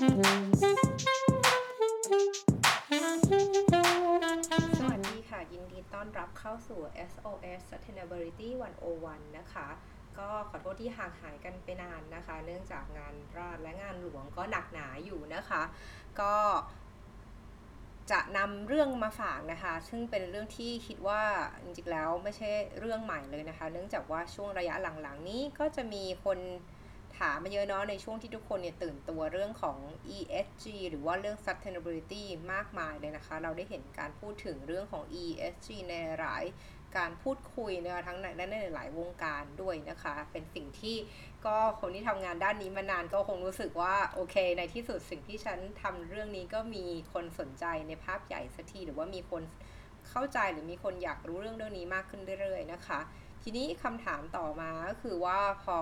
สวัสดีค่ะ ยินดีต้อนรับเข้าสู่ SOS Sustainability 101 นะคะ ก็ขอโทษที่ห่างหายกันไปนานนะคะ เนื่องจากงานราชและงานหลวงก็หนักหนาอยู่นะคะ ก็จะนำเรื่องมาฝากนะคะ ซึ่งเป็นเรื่องที่คิดว่าจริงๆแล้วไม่ใช่เรื่องใหม่เลยนะคะ เนื่องจากว่าช่วงระยะหลังๆนี้ก็จะมีคน ถามมาเยอะเนาะในช่วงที่ทุกคนเนี่ยตื่นตัวเรื่องของ ESG หรือว่าเรื่อง sustainability มากมายเลยนะคะ เราได้เห็นการพูดถึงเรื่องของ ESG ในหลายการพูดคุยนะคะทั้งในและในหลายวงการด้วยนะคะ เป็นสิ่งที่ก็คนที่ทำงานด้านนี้มานานก็คงรู้สึกว่าโอเค ในที่สุดสิ่งที่ฉันทำเรื่องนี้ก็มีคนสนใจในภาพใหญ่สักทีหรือว่ามีคนเข้าใจหรือมีคนอยากรู้เรื่องเรื่องนี้มากขึ้นเรื่อยๆนะคะ ทีนี้คำถามต่อมาก็คือว่าพอ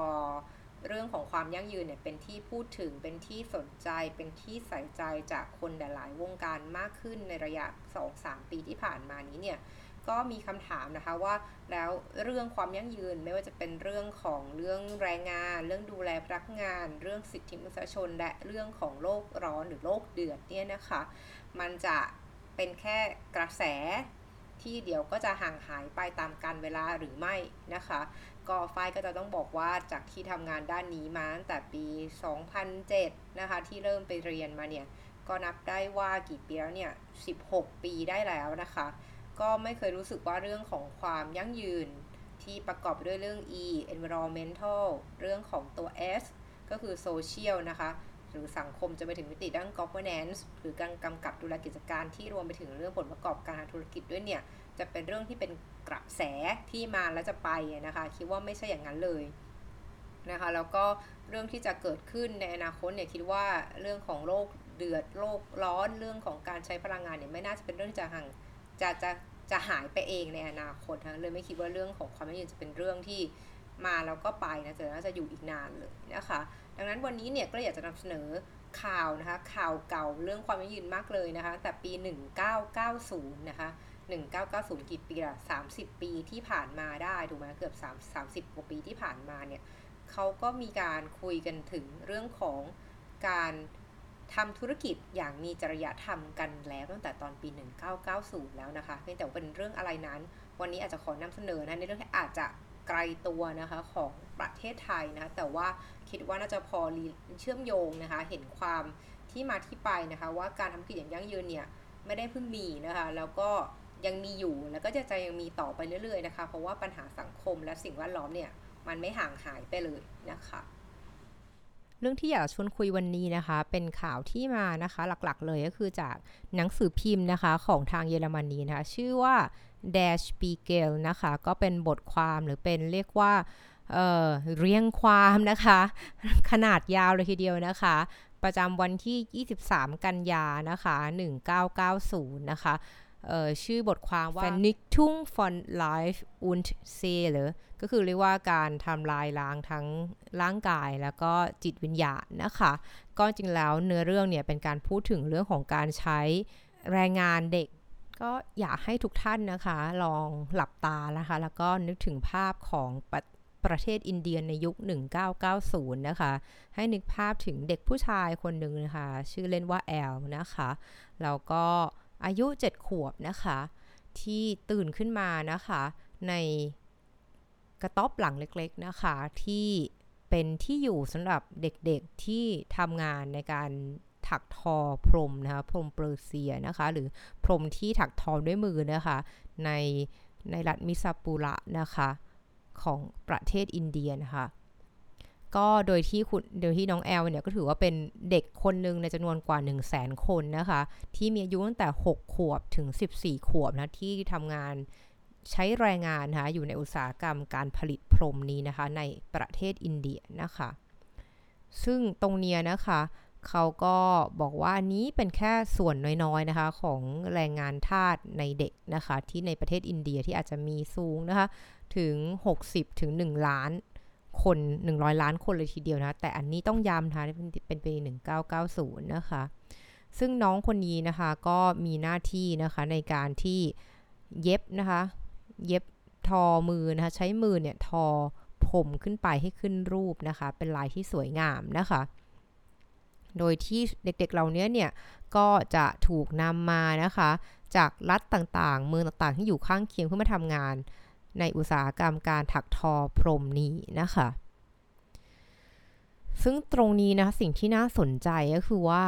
เรื่องของความยั่งยืนเนี่ยเป็นที่พูดถึงเป็นที่สนใจเป็นที่ใส่ใจจากคนหลาย ๆ วงการมากขึ้นในระยะ 2-3 ปีที่ผ่านมานี้เนี่ยก็มีคำถามนะคะว่าแล้วเรื่องความยั่งยืนไม่ว่าจะเป็นเรื่องของเรื่องแรงงาน เรื่องดูแลพนักงาน เรื่องสิทธิมนุษยชน และเรื่องของโลกร้อนหรือโลกเดือดเนี่ยนะคะ มันจะเป็นแค่กระแส ที่เดี๋ยวก็จะห่างหายไปตามกาลเวลาหรือไม่นะคะ ก็ฝ้ายก็จะต้องบอกว่าจากที่ทำงานด้านนี้มาตั้งแต่ปี 2007 นะคะ ที่เริ่มไปเรียนมาเนี่ย ก็นับได้ว่ากี่ปีแล้วเนี่ย 16 ปีได้แล้วนะคะ ก็ไม่เคยรู้สึกว่าเรื่องของความยั่งยืนที่ประกอบด้วยเรื่อง E environmental เรื่องของตัว S ก็คือ social นะคะ หรือสังคมจะไปถึงมิติด้าน governance หรือการกำกับดูแลกิจการที่รวมไปถึงเรื่องผลประกอบการธุรกิจด้วยเนี่ย จะเป็นเรื่องที่เป็นกระแสที่มาแล้วจะไปนะคะ คิดว่าไม่ใช่อย่างนั้นเลยนะคะแล้วก็เรื่องที่จะเกิดขึ้นในอนาคตเนี่ยคิดว่าเรื่องของโลกเดือดโลกร้อนเรื่องของการใช้พลังงานเนี่ยไม่น่าจะเป็นเรื่องจะห่างจะจะจะหายไปเองในอนาคตนะเลยไม่คิดว่าเรื่องของความยั่งยืนจะเป็นเรื่องที่มาแล้วก็ไปนะจะน่าจะอยู่อีกนานเลยนะคะ ดังนั้นวันนี้เนี่ยก็อยากจะนำเสนอข่าวนะคะ ข่าวเก่าเรื่องความยั่งยืนมากเลยนะคะ แต่ปี 1990 นะคะ 1990 กี่ปีละ30 ปีที่ผ่านมาได้ถูกไหมเกือบ3 30กว่าปีที่ผ่านมาเนี่ยเขาก็มีการคุยกันถึงเรื่องของการทำธุรกิจอย่างมีจริยธรรมกันแล้วตั้งแต่ตอนปี 1990 แล้วนะคะเพียงแต่เป็นเรื่องอะไรนั้น วันนี้อาจจะขอนำเสนอนะในเรื่องที่อาจจะไกลตัวนะคะของ ประเทศไทยนะ แต่ว่าคิดว่าน่าจะพอเชื่อมโยงนะคะ เห็นความที่มาที่ไปนะคะ ว่าการทำกิจอย่างยั่งยืนเนี่ยไม่ได้เพิ่งมีนะคะ แล้วก็ยังมีอยู่แล้วก็จะจะยังมีต่อไปเรื่อยๆนะคะ เพราะว่าปัญหาสังคมและสิ่งแวดล้อมเนี่ยมันไม่ห่างหายไปเลยนะคะเรื่องที่อยากชวนคุยวันนี้นะคะ เป็นข่าวที่มานะคะหลักๆ เลยก็คือจากหนังสือพิมพ์นะคะของทางเยอรมนีนะคะ ชื่อว่า Dash p i e g e l นะคะ ก็เป็นบทความหรือเป็นเรียกว่า เเรียงความนะคะ ขนาดยาวเลยทีเดียวนะคะ ประจำวันที่ 23 กันยานะคะ 1990 นะคะชื่อบทความว่า n i c k t u n g von Life und Seele ก็คือเรียกว่าการทำลายล้างทั้งร่างกายแล้วก็จิตวิญญาณนะคะ ก็จริงแล้วเนื้อเรื่องเนี่ยเป็นการพูดถึงเรื่องของการใช้แรงงานเด็ก ก็อยากให้ทุกท่านนะคะ ลองหลับตานะคะ แล้วก็นึกถึงภาพของ ประเทศอินเดียในยุค 1990 นะคะ ให้นึกภาพถึงเด็กผู้ชายคนหนึ่งนะคะ ชื่อเล่นว่าแอลนะคะ แล้วก็อายุ 7 ขวบนะคะ ที่ตื่นขึ้นมานะคะ ในกระต๊อบหลังเล็กๆนะคะ ที่เป็นที่อยู่สำหรับเด็กๆที่ทำงานในการถักทอพรมนะคะพรมเปอร์เซียนะคะ หรือพรมที่ถักทอด้วยมือนะคะ ในในรัฐมิซาปุระนะคะ ของประเทศอินเดียนะคะก็โดยที่คุณโดยที่น้องแอลเนี่ยก็ถือว่าเป็นเด็กคนหนึ่งในจำนวนกว่า 1 0 0 0 0แสนคนนะคะ ที่มีอายุตั้งแต่ 6 ขวบถึง 14 ขวบนะ ที่ทำงานใช้แรงงานนะคะอยู่ในอุตสาหกรรมการผลิตพรมนี้นะคะ ในประเทศอินเดียนะคะ ซึ่งตรงเนี้ยนะคะ เขาก็บอกว่าอันนี้เป็นแค่ส่วนน้อยๆนะคะ ของแรงงานทาสในเด็กนะคะ ที่ในประเทศอินเดียที่อาจจะมีสูงนะคะ ถึง 60 ถึง 1 ล้านคน 100 ล้านคนเลยทีเดียวนะ แต่อันนี้ต้องย้ำนะคะเป็นปี 1990 นะคะ ซึ่งน้องคนนี้นะคะก็มีหน้าที่นะคะในการที่เย็บนะคะ เย็บทอมือนะคะใช้มือเนี่ยทอผมขึ้นไปให้ขึ้นรูปนะคะ เป็นลายที่สวยงามนะคะ โดยที่เด็กๆเหล่านี้เนี่ยก็จะถูกนำมานะคะ จากรัฐต่างๆ เมืองต่างๆ ที่อยู่ข้างเคียงเพื่อมาทำงาน ในอุตสาหกรรมการถักทอพรมนี้นะคะ ซึ่งตรงนี้นะสิ่งที่น่าสนใจก็คือว่า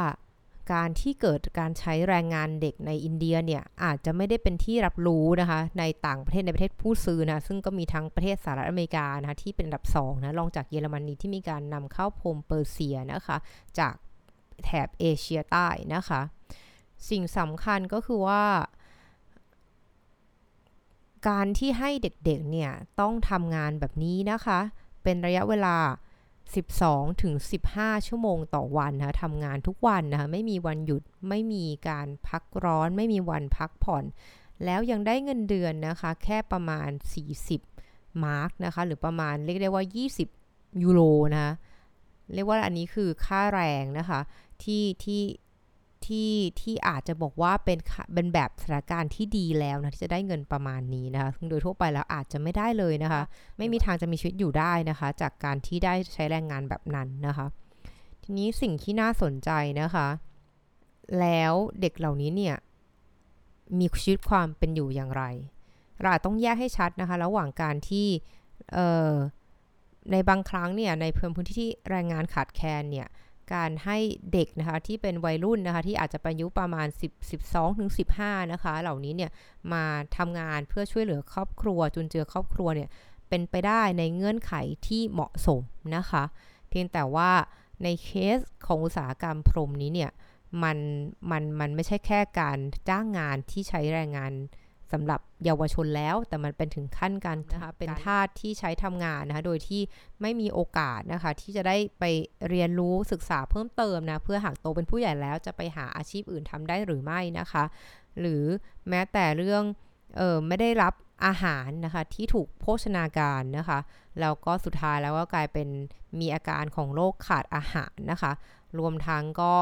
การที่เกิดการใช้แรงงานเด็กในอินเดียเนี่ยอาจจะไม่ได้เป็นที่รับรู้นะคะ ในต่างประเทศในประเทศผู้ซื้อนะซึ่งก็มีทั้งประเทศสหรัฐอเมริกานะคะที่เป็นอันดับ2นะรองจากเยอรมนีที่มีการนำเข้าพรมเปอร์เซียนะคะ จากแถบเอเชียใต้นะคะ สิ่งสำคัญก็คือว่า การที่ให้เด็กๆเนี่ยต้องทำงานแบบนี้นะคะ เป็นระยะเวลา 12 ถึง 15 ชั่วโมงต่อวันนะคะทำงานทุกวันนะคะไม่มีวันหยุดไม่มีการพักร้อน ไม่มีวันพักผ่อน แล้วยังได้เงินเดือนนะคะ แค่ประมาณ 40 มาร์กนะคะ หรือประมาณเรียกได้ว่า 20 ยูโรนะคะเรียกว่าอันนี้คือค่าแรงนะคะ ที่ที่ ที่ที่อาจจะบอกว่าเป็นเป็นแบบสถานการณ์ที่ดีแล้วนะที่จะได้เงินประมาณนี้นะคะซึ่งโดยทั่วไปแล้วอาจจะไม่ได้เลยนะคะ ไม่มีทางจะมีชีวิตอยู่ได้นะคะ จากการที่ได้ใช้แรงงานแบบนั้นนะคะ ทีนี้สิ่งที่น่าสนใจนะคะ แล้วเด็กเหล่านี้เนี่ยมีชีวิตความเป็นอยู่อย่างไร เราต้องแยกให้ชัดนะคะ ระหว่างการที่ในบางครั้งเนี่ยในพื้นที่ที่แรงงานขาดแคลนเนี่ย การให้เด็กนะคะที่เป็นวัยรุ่นนะคะที่อาจจะอายุประมาณ 10 12ถึง15นะคะเหล่านี้เนี่ยมาทำงานเพื่อช่วยเหลือครอบครัวจุนเจือครอบครัวเนี่ยเป็นไปได้ในเงื่อนไขที่เหมาะสมนะคะ เพียงแต่ว่าในเคสของอุตสาหกรรมพรมนี้เนี่ยมันมันมันไม่ใช่แค่การจ้างงานที่ใช้แรงงาน สำหรับเยาวชนแล้ว แต่มันเป็นถึงขั้นกันนะคะเป็นทาสที่ใช้ทำงานนะคะโดยที่ไม่มีโอกาสนะคะที่จะได้ไปเรียนรู้ศึกษาเพิ่มเติมนะเพื่อหากโตเป็นผู้ใหญ่แล้วจะไปหาอาชีพอื่นทำได้หรือไม่นะคะ หรือแม้แต่เรื่องเออไม่ได้รับอาหารนะคะที่ถูกโภชนาการนะคะแล้วก็สุดท้ายแล้วก็กลายเป็นมีอาการของโรคขาดอาหารนะคะ รวมทั้งก็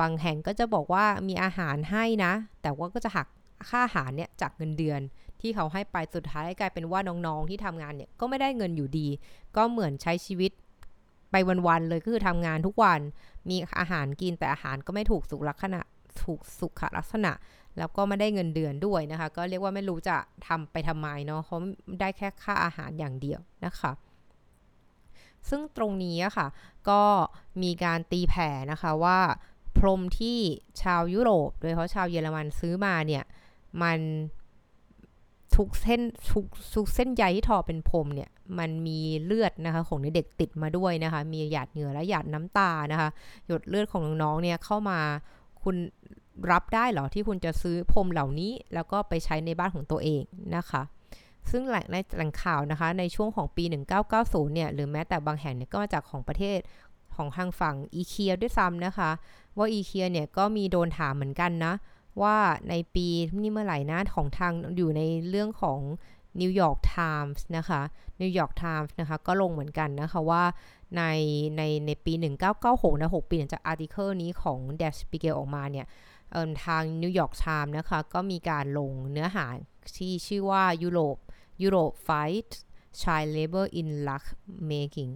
บางแห่งก็จะบอกว่ามีอาหารให้นะ แต่ว่าก็จะหัก ค่าอาหารเนี่ยจากเงินเดือนที่เขาให้ไปสุดท้ายกลายเป็นว่าน้องๆที่ทำงานเนี่ยก็ไม่ได้เงินอยู่ดี ก็เหมือนใช้ชีวิตไปวันๆเลยก็คือทำงานทุกวันมีอาหารกินแต่อาหารก็ไม่ถูกสุขลักษณะถูกสุขลักษณะ แล้วก็ไม่ได้เงินเดือนด้วยนะคะ ก็เรียกว่าไม่รู้จะทำไปทำไมเนาะเขาได้แค่ค่าอาหารอย่างเดียวนะคะ ซึ่งตรงนี้ค่ะ ก็มีการตีแผ่นะคะว่าพรมที่ชาวยุโรป โดยเฉพาะชาวเยอรมันซื้อมาเนี่ย มันทุกเส้นทุกทุกเส้นใยที่ทอเป็นพรมเนี่ยมันมีเลือดนะคะของเด็กติดมาด้วยนะคะ มีหยาดเหงื่อและหยาดน้ำตานะคะ หยดเลือดของน้องๆเนี่ยเข้ามาคุณรับได้เหรอที่คุณจะซื้อพรมเหล่านี้ แล้วก็ไปใช้ในบ้านของตัวเองนะคะ ซึ่งแหล่งในแหล่งข่าวนะคะ ในช่วงของปี 1990 เนี่ย หรือแม้แต่บางแห่งเนี่ยก็มาจากของประเทศของทางฝั่งอีเคียด้วยซ้ำนะคะ ว่าอีเคียเนี่ยก็มีโดนถามเหมือนกันนะ ว่าในปีนี่เมื่อไหร่นะของทางอยู่ในเรื่องของนิวยอร์กไทมส์นะคะนิวยอร์กไทมส์นะคะก็ลงเหมือนกันนะคะว่าในในในปี 1996นะ6ปีหลังจาก article นี้ของ Der Spiegel ออกมาเนี่ยทางนิวยอร์กไทม์นะคะก็มีการลงเนื้อหาที่ชื่อว่ายุโรปยุโรป fight child labor in luck making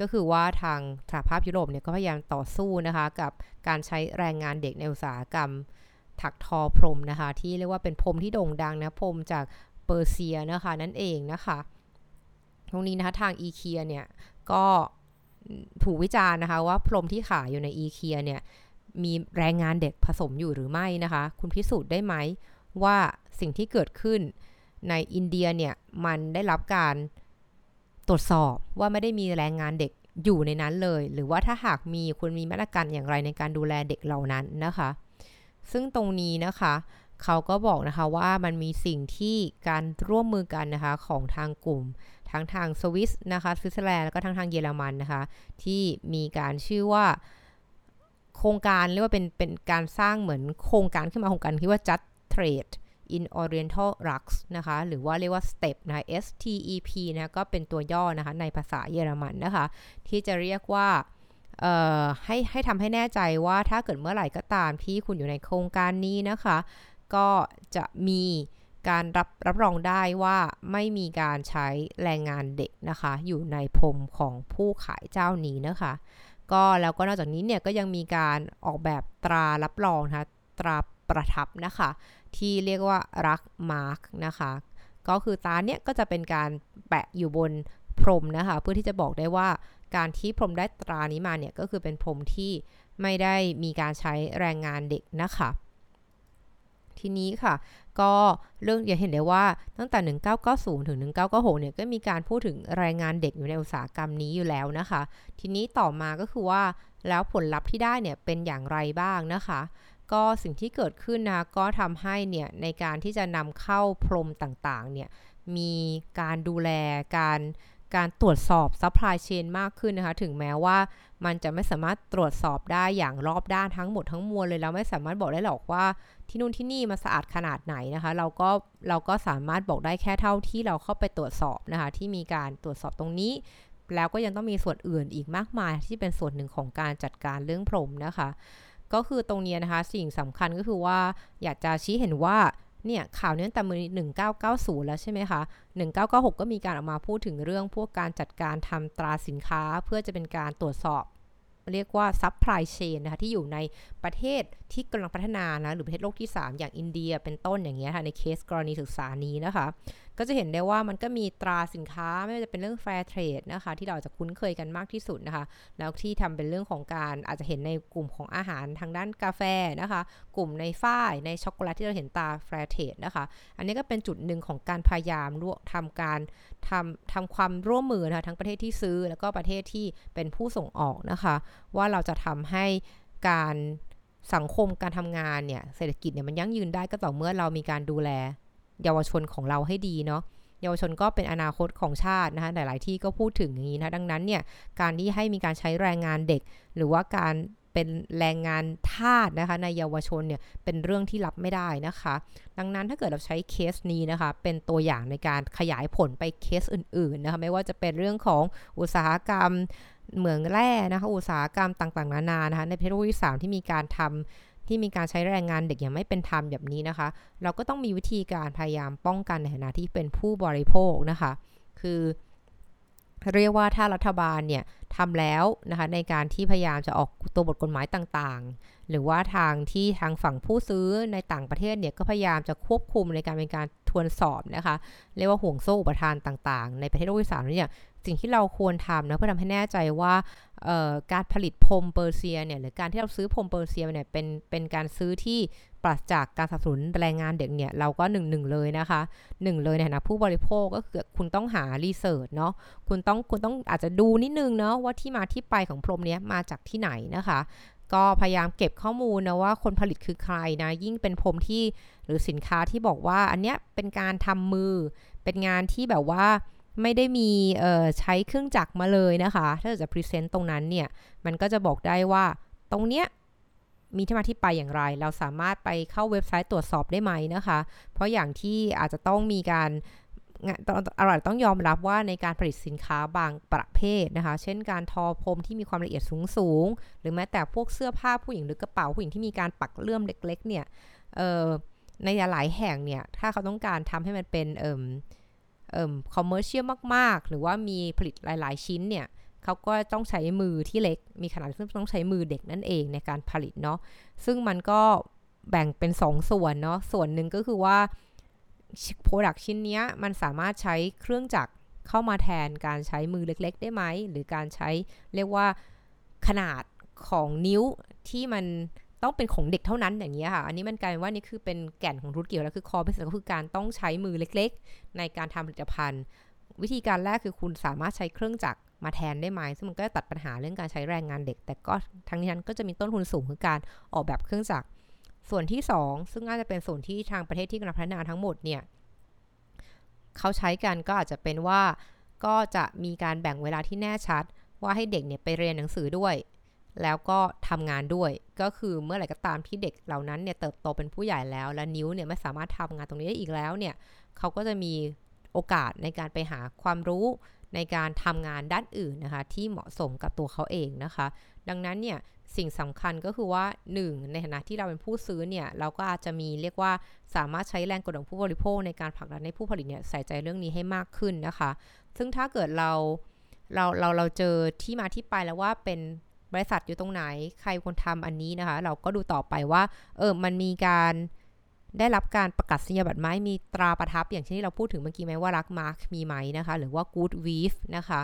ก็คือว่าทางสหภาพยุโรปเนี่ยก็พยายามต่อสู้นะคะกับการใช้แรงงานเด็กในอุตสาหกรรม ถักทอพรมนะคะ ที่เรียกว่าเป็นพรมที่โด่งดังนะพรมจากเปอร์เซียนะคะนั่นเองนะคะตรงนี้นะคะทางอีเคียเนี่ยก็ถูกวิจารณ์นะคะว่าพรมที่ขายอยู่ในอีเคียเนี่ยมีแรงงานเด็กผสมอยู่หรือไม่นะคะ คุณพิสูจน์ได้ไหมว่าสิ่งที่เกิดขึ้นในอินเดียเนี่ยมันได้รับการตรวจสอบว่าไม่ได้มีแรงงานเด็กอยู่ในนั้นเลย หรือว่าถ้าหากมีคุณมีมาตรการอย่างไรในการดูแลเด็กเหล่านั้นนะคะ ซึ่งตรงนี้นะคะเขาก็บอกนะคะว่ามันมีสิ่งที่การร่วมมือกันนะคะของทางกลุ่ม ทั้งทางสวิสนะคะสวิตเซอร์แลนด์แล้วก็ทั้งทางเยอรมันนะคะ ที่มีการชื่อว่าโครงการเรียกว่าเป็นเป็นการสร้างเหมือนโครงการขึ้นมาโครงการที่ว่า just trade in Oriental Rugs นะคะ หรือว่าเรียกว่า STEP นะ S T E P นะก็เป็นตัวย่อนะคะในภาษาเยอรมันนะคะ ที่จะเรียกว่า ให้ให้ทำให้แน่ใจว่าถ้าเกิดเมื่อไหร่ก็ตามที่คุณอยู่ในโครงการนี้นะคะ ก็จะมีการรับรับรองได้ว่าไม่มีการใช้แรงงานเด็กนะคะ อยู่ในพรมของผู้ขายเจ้านี้นะคะ ก็แล้วก็นอกจากนี้เนี่ยก็ยังมีการออกแบบตรารับรองนะคะตราประทับนะคะ ที่เรียกว่ารักมาร์กนะคะ ก็คือตราเนี่ยก็จะเป็นการแปะอยู่บนพรมนะคะ เพื่อที่จะบอกได้ว่า การที่พรมได้ตรานี้มาเนี่ยก็คือเป็นพรมที่ไม่ได้มีการใช้แรงงานเด็กนะคะทีนี้ค่ะ ก็เรื่องอย่าเห็นได้ว่าตั้งแต่ 1990 ถึง 1996 เนี่ยก็มีการพูดถึงแรงงานเด็กอยู่ในอุตสาหกรรมนี้อยู่แล้วนะคะ ทีนี้ต่อมาก็คือว่าแล้วผลลัพธ์ที่ได้เนี่ยเป็นอย่างไรบ้างนะคะ ก็สิ่งที่เกิดขึ้นนะก็ทำให้เนี่ยในการที่จะนำเข้าพรมต่างๆเนี่ยมีการดูแลการ การตรวจสอบ supply chain มากขึ้นนะคะ ถึงแม้ว่ามันจะไม่สามารถตรวจสอบได้อย่างรอบด้านทั้งหมดทั้งมวลเลยเราไม่สามารถบอกได้หรอกว่าที่นู่นที่นี่มันสะอาดขนาดไหนนะคะ เราก็เราก็สามารถบอกได้แค่เท่าที่เราเข้าไปตรวจสอบนะคะ ที่มีการตรวจสอบตรงนี้ แล้วก็ยังต้องมีส่วนอื่นอีกมากมายที่เป็นส่วนหนึ่งของการจัดการเรื่องพรมนะคะ ก็คือตรงนี้นะคะสิ่งสำคัญก็คือว่าอยากจะชี้เห็นว่า เนี่ยข่าวนี้ตั้งแต่มือ1990 แล้วใช่ไหมคะ 1996 ก็มีการออกมาพูดถึงเรื่องพวกการจัดการทำตราสินค้าเพื่อจะเป็นการตรวจสอบ เรียกว่า supply chain นะคะที่อยู่ในประเทศที่กำลังพัฒนานะหรือประเทศโลกที่ 3 อย่างอินเดียเป็นต้นอย่างเงี้ยค่ะในเคสกรณีศึกษานี้นะคะ ก็จะเห็นได้ว่ามันก็มีตราสินค้าไม่ว่าจะเป็นเรื่อง Fair Trade นะคะที่เราจะคุ้นเคยกันมากที่สุดนะคะ แล้วที่ทำเป็นเรื่องของการอาจจะเห็นในกลุ่มของอาหารทางด้านกาแฟนะคะ กลุ่มในฝ้ายในช็อกโกแลตที่เราเห็นตรา Fair Trade นะคะ อันนี้ก็เป็นจุดหนึ่งของการพยายามร่วมทำการทำทำความร่วมมือนะคะทั้งประเทศที่ซื้อแล้วก็ประเทศที่เป็นผู้ส่งออกนะคะ ว่าเราจะทำให้การสังคมการทำงานเนี่ยเศรษฐกิจเนี่ยมันยั่งยืนได้ก็ต่อเมื่อเรามีการดูแล เยาวชนของเราให้ดีเนาะเยาวชนก็เป็นอนาคตของชาตินะคะหลาย ๆ ที่ก็พูดถึงอย่างนี้นะดังนั้นเนี่ยการที่ให้มีการใช้แรงงานเด็ก หรือว่าการเป็นแรงงานทาสนะคะในเยาวชนเนี่ยเป็นเรื่องที่รับไม่ได้นะคะ ดังนั้นถ้าเกิดเราใช้เคสนี้นะคะ เป็นตัวอย่างในการขยายผลไปเคสอื่น ๆ นะคะไม่ว่าจะเป็นเรื่องของอุตสาหกรรมเหมืองแร่นะคะอุตสาหกรรมต่าง ๆ นานานะคะในประเทศโลกที่3ที่มีการทำ ที่มีการใช้แรงงานเด็กอย่างไม่เป็นธรรมแบบนี้นะคะ เราก็ต้องมีวิธีการพยายามป้องกันในฐานะที่เป็นผู้บริโภคนะคะ คือเรียกว่าถ้ารัฐบาลเนี่ยทำแล้วนะคะในการที่พยายามจะออกตัวบทกฎหมายต่างๆ หรือว่าทางที่ทางฝั่งผู้ซื้อในต่างประเทศเนี่ยก็พยายามจะควบคุมในการเป็นการทวนสอบนะคะเรียกว่าห่วงโซ่อุปทานต่างๆ ในประเทศโลกที่สามเนี่ย สิ่งที่เราควรทำนะเพื่อทำให้แน่ใจว่าการผลิตพรมเปอร์เซียเนี่ยหรือการที่เราซื้อพรมเปอร์เซียเนี่ยเป็นเป็นการซื้อที่ปราศจากการสนับสนุนแรงงานเด็กเนี่ยเราก็หนึ่งหนึ่งเลยนะคะหนึ่งเลยในฐานะผู้บริโภคก็คือคุณต้องหารีเสิร์ชเนาะคุณต้องคุณต้องอาจจะดูนิดนึงเนาะว่าที่มาที่ไปของพรมเนี้ยมาจากที่ไหนนะคะ ก็พยายามเก็บข้อมูลนะว่าคนผลิตคือใครนะยิ่งเป็นพรมที่หรือสินค้าที่บอกว่าอันเนี้ยเป็นการทำมือเป็นงานที่แบบว่า ไม่ได้มีใช้เครื่องจักรมาเลยนะคะ ถ้าจะพรีเซนต์ตรงนั้นเนี่ย มันก็จะบอกได้ว่าตรงเนี้ยมีที่มาที่ไปอย่างไร เราสามารถไปเข้าเว็บไซต์ตรวจสอบได้ไหมนะคะ เพราะอย่างที่อาจจะต้องมีการอร่อยต้องยอมรับว่าในการผลิตสินค้าบางประเภทนะคะ เช่นการทอพรมที่มีความละเอียดสูงสูง หรือแม้แต่พวกเสื้อผ้าผู้หญิงหรือกระเป๋าผู้หญิงที่มีการปักเลื่อมเล็ก ๆ เนี่ยในหลายแห่งเนี่ย ถ้าเขาต้องการทำให้มันเป็นเอ่อเอ่อ commercial มาก ๆ หรือว่ามีผลิตหลาย ๆ ชิ้นเนี่ยเขาก็ต้องใช้มือที่เล็ก มีขนาดซึ่งต้องใช้มือเด็กนั่นเองในการผลิตเนาะซึ่งมันก็แบ่งเป็น2ส่วนเนาะส่วนหนึ่งก็คือว่า product ชิ้นนี้มันสามารถใช้เครื่องจักรเข้ามาแทนการใช้มือเล็ก ๆ ได้ไหม หรือการใช้เรียกว่าขนาดของนิ้วที่มัน ต้องเป็นของเด็กเท่านั้นอย่างนี้ค่ะ อันนี้มันกลายเป็นว่านี่คือเป็นแก่นของธุรกิจแล้วคือคอเป็นสก็คือการต้องใช้มือเล็กๆ ในการทำผลิตภัณฑ์ วิธีการแรกคือคุณสามารถใช้เครื่องจักรมาแทนได้ไหมซึ่งมันก็ตัดปัญหาเรื่องการใช้แรงงานเด็ก แต่ก็ทั้งนี้นั้นก็จะมีต้นทุนสูงคือการออกแบบเครื่องจักรส่วนที่ 2 ซึ่งน่าจะเป็นส่วนที่ทางประเทศที่กำลังพัฒนาทั้งหมดเนี่ยเขาใช้กันก็อาจจะเป็นว่าก็จะมีการแบ่งเวลาที่แน่ชัด ว่าให้เด็กเนี่ยไปเรียนหนังสือด้วย แล้วก็ทำงานด้วย ก็คือเมื่อไหร่ก็ตามที่เด็กเหล่านั้นเนี่ยเติบโตเป็นผู้ใหญ่แล้ว และนิ้วเนี่ยไม่สามารถทำงานตรงนี้ได้อีกแล้วเนี่ยเขาก็จะมีโอกาสในการไปหาความรู้ในการทำงานด้านอื่นนะคะ ที่เหมาะสมกับตัวเขาเองนะคะ ดังนั้นเนี่ยสิ่งสำคัญก็คือว่า 1. ในฐานะที่เราเป็นผู้ซื้อเนี่ยเราก็อาจจะมีเรียกว่าสามารถใช้แรงกดดันผู้บริโภคในการผลักดันให้ผู้ผลิตเนี่ยใส่ใจเรื่องนี้ให้มากขึ้นนะคะ ซึ่งถ้าเกิดเราเราเราเราเจอที่มาที่ไปแล้วว่าเป็น บริษัทอยู่ตรงไหน ใครคนทำอันนี้นะคะ เราก็ดูต่อไปว่า เออ มันมีการได้รับการประกาศนียบัตรไหมมีตราประทับ อย่างเช่นที่เราพูดถึงเมื่อกี้ไหมว่ารักมาร์กมีไหมนะคะ หรือว่า Good Weave นะคะ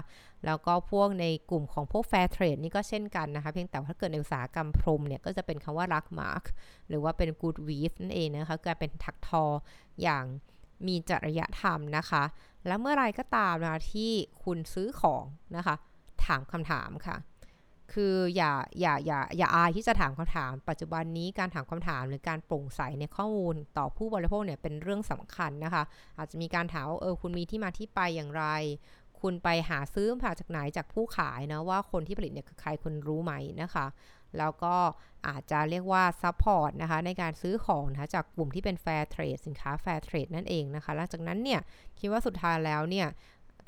แล้วก็พวกในกลุ่มของพวก Fair Trade นี่ก็เช่นกันนะคะ เพียงแต่ว่าถ้าเกิดในอุตสาหกรรมพรมเนี่ย ก็จะเป็นคำว่ารักมาร์กหรือว่าเป็น Good Weave นั่นเองนะคะการเป็นถักทออย่างมีจริยธรรมนะคะ แล้วเมื่อไรก็ตามนะคะที่คุณซื้อของนะคะ ถามคำถามค่ะ คืออย่าอย่าอย่าอย่าอายที่จะถามคำถาม ปัจจุบันนี้การถามคำถามหรือการโปร่งใสในข้อมูลต่อผู้บริโภคเนี่ยเป็นเรื่องสำคัญนะคะ อาจจะมีการถามว่าเออคุณมีที่มาที่ไปอย่างไร คุณไปหาซื้อมาจากไหนจากผู้ขายนะว่าคนที่ผลิตเนี่ยคือใครคุณรู้ไหมนะคะแล้วก็อาจจะเรียกว่า support นะคะในการซื้อของนะคะจากกลุ่มที่เป็น Fair Trade สินค้า Fair Trade นั่นเองนะคะหลังจากนั้นเนี่ยคิดว่าสุดท้ายแล้วเนี่ย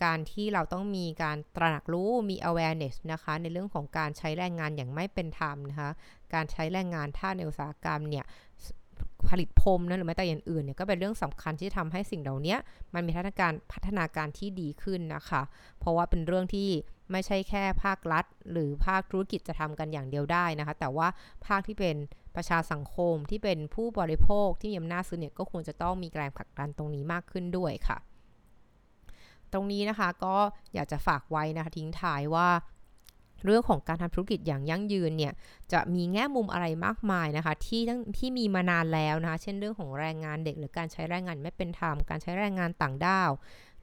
การที่เราต้องมีการตระหนักรู้มี awareness นะคะ ในเรื่องของการใช้แรงงานอย่างไม่เป็นธรรมนะคะ การใช้แรงงานทาสในอุตสาหกรรมเนี่ยผลิตพรมนะหรือแม้แต่อย่างอื่นเนี่ยก็เป็นเรื่องสำคัญที่ทำให้สิ่งเหล่านี้มันมีพัฒนาการพัฒนาการที่ดีขึ้นนะคะ เพราะว่าเป็นเรื่องที่ไม่ใช่แค่ภาครัฐ หรือภาคธุรกิจจะทำกันอย่างเดียวได้นะคะ แต่ว่าภาคที่เป็นประชาสังคมที่เป็นผู้บริโภคที่มีอำนาจซื้อเนี่ยก็ควรจะต้องมีแรงผลักดันตรงนี้มากขึ้นด้วยค่ะ ตรงนี้นะคะก็อยากจะฝากไว้นะคะทิ้งท้ายว่าเรื่องของการทำธุรกิจอย่างยั่งยืนเนี่ยจะมีแง่มุมอะไรมากมายนะคะที่ทั้งที่มีมานานแล้วนะคะเช่นเรื่องของแรงงานเด็ก หรือการใช้แรงงานไม่เป็นธรรมการใช้แรงงานต่างด้าว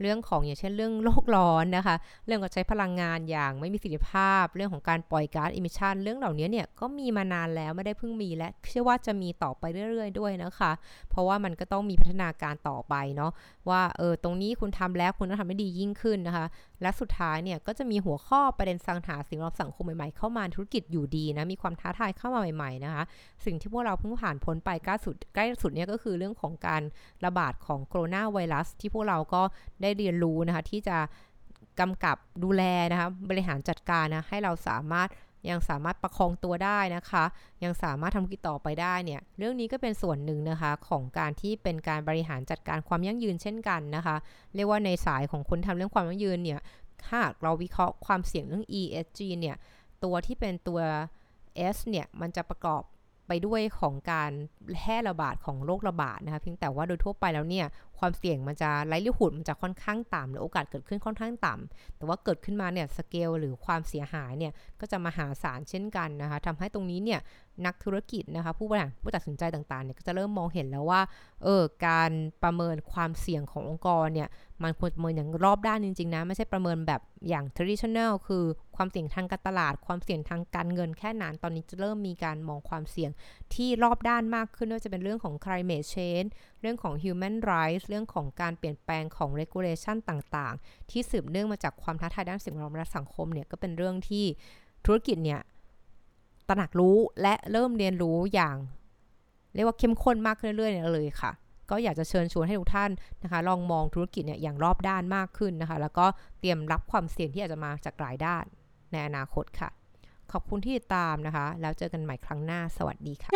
เรื่องของอย่างเช่นเรื่องโลกร้อนนะคะ เรื่องการใช้พลังงานอย่างไม่มีประสิทธิภาพ เรื่องของการปล่อยก๊าซ emission เรื่องเหล่านี้เนี่ยก็มีมานานแล้วไม่ได้เพิ่งมีและเชื่อว่าจะมีต่อไปเรื่อยๆ ด้วยนะคะ เพราะว่ามันก็ต้องมีพัฒนาการต่อไปเนาะว่าเออตรงนี้คุณทำแล้วคุณต้องทำให้ดียิ่งขึ้นนะคะ และสุดท้ายเนี่ยก็จะมีหัวข้อประเด็นปัญหาสิ่งแวดล้อมสังคมใหม่ๆเข้ามาธุรกิจอยู่ดีนะมีความท้าทายเข้ามาใหม่ๆนะคะสิ่งที่พวกเราเพิ่งผ่านพ้นไปใกล้สุดใกล้สุดเนี่ยก็คือเรื่องของการระบาดของโคโรนาไวรัสที่พวกเราก็ได้ได้เรียนรู้นะคะที่จะกำกับดูแลนะคะบริหารจัดการนะให้เราสามารถยังสามารถประคองตัวได้นะคะ ยังสามารถทำกิจต่อไปได้เนี่ยเรื่องนี้ก็เป็นส่วนหนึ่งนะคะของการที่เป็นการบริหารจัดการความยั่งยืนเช่นกันนะคะ เรียกว่าในสายของคนทำเรื่องความยั่งยืนเนี่ยหากเราวิเคราะห์ความเสี่ยงเรื่อง ESG เนี่ยตัวที่เป็นตัว S เนี่ยมันจะประกอบ ไปด้วยของการแพร่ระบาดของโรคระบาดนะคะเพียงแต่ว่าโดยทั่วไปแล้วเนี่ยความเสี่ยงมันจะไร้ลิหุดมันจะค่อนข้างต่ำหรือโอกาสเกิดขึ้นค่อนข้างต่ำแต่ว่าเกิดขึ้นมาเนี่ยสเกลหรือความเสียหายเนี่ยก็จะมหาศาลเช่นกันนะคะทำให้ตรงนี้เนี่ยนักธุรกิจนะคะผู้บริหารผู้ตัดสินใจต่างๆเนี่ยก็จะเริ่มมองเห็นแล้วว่าเออการประเมินความเสี่ยงขององค์กรเนี่ย มันควรประเมินอย่างรอบด้านจริง ๆ นะ ไม่ใช่ประเมินแบบอย่าง traditional คือความเสี่ยงทางการตลาด ความเสี่ยงทางการเงินแค่นั้น ตอนนี้จะเริ่มมีการมองความเสี่ยงที่รอบด้านมากขึ้นไม่ว่าจะเป็นเรื่องของ climate change เรื่องของ human rights เรื่องของการเปลี่ยนแปลงของ regulation ต่างๆ ที่สืบเนื่องมาจากความท้าทายด้านสิ่งแวดล้อมและสังคมเนี่ยก็เป็นเรื่องที่ธุรกิจเนี่ยตระหนักรู้และเริ่มเรียนรู้อย่าง เรียกว่าเข้มข้นมากขึ้นเรื่อยๆเลยค่ะ ก็อยากจะเชิญชวนให้ทุกท่านนะคะ ลองมองธุรกิจเนี่ยอย่างรอบด้านมากขึ้นนะคะ แล้วก็เตรียมรับความเสี่ยงที่อาจจะมาจากหลายด้านในอนาคตค่ะ ขอบคุณที่ติดตามนะคะ แล้วเจอกันใหม่ครั้งหน้า สวัสดีค่ะ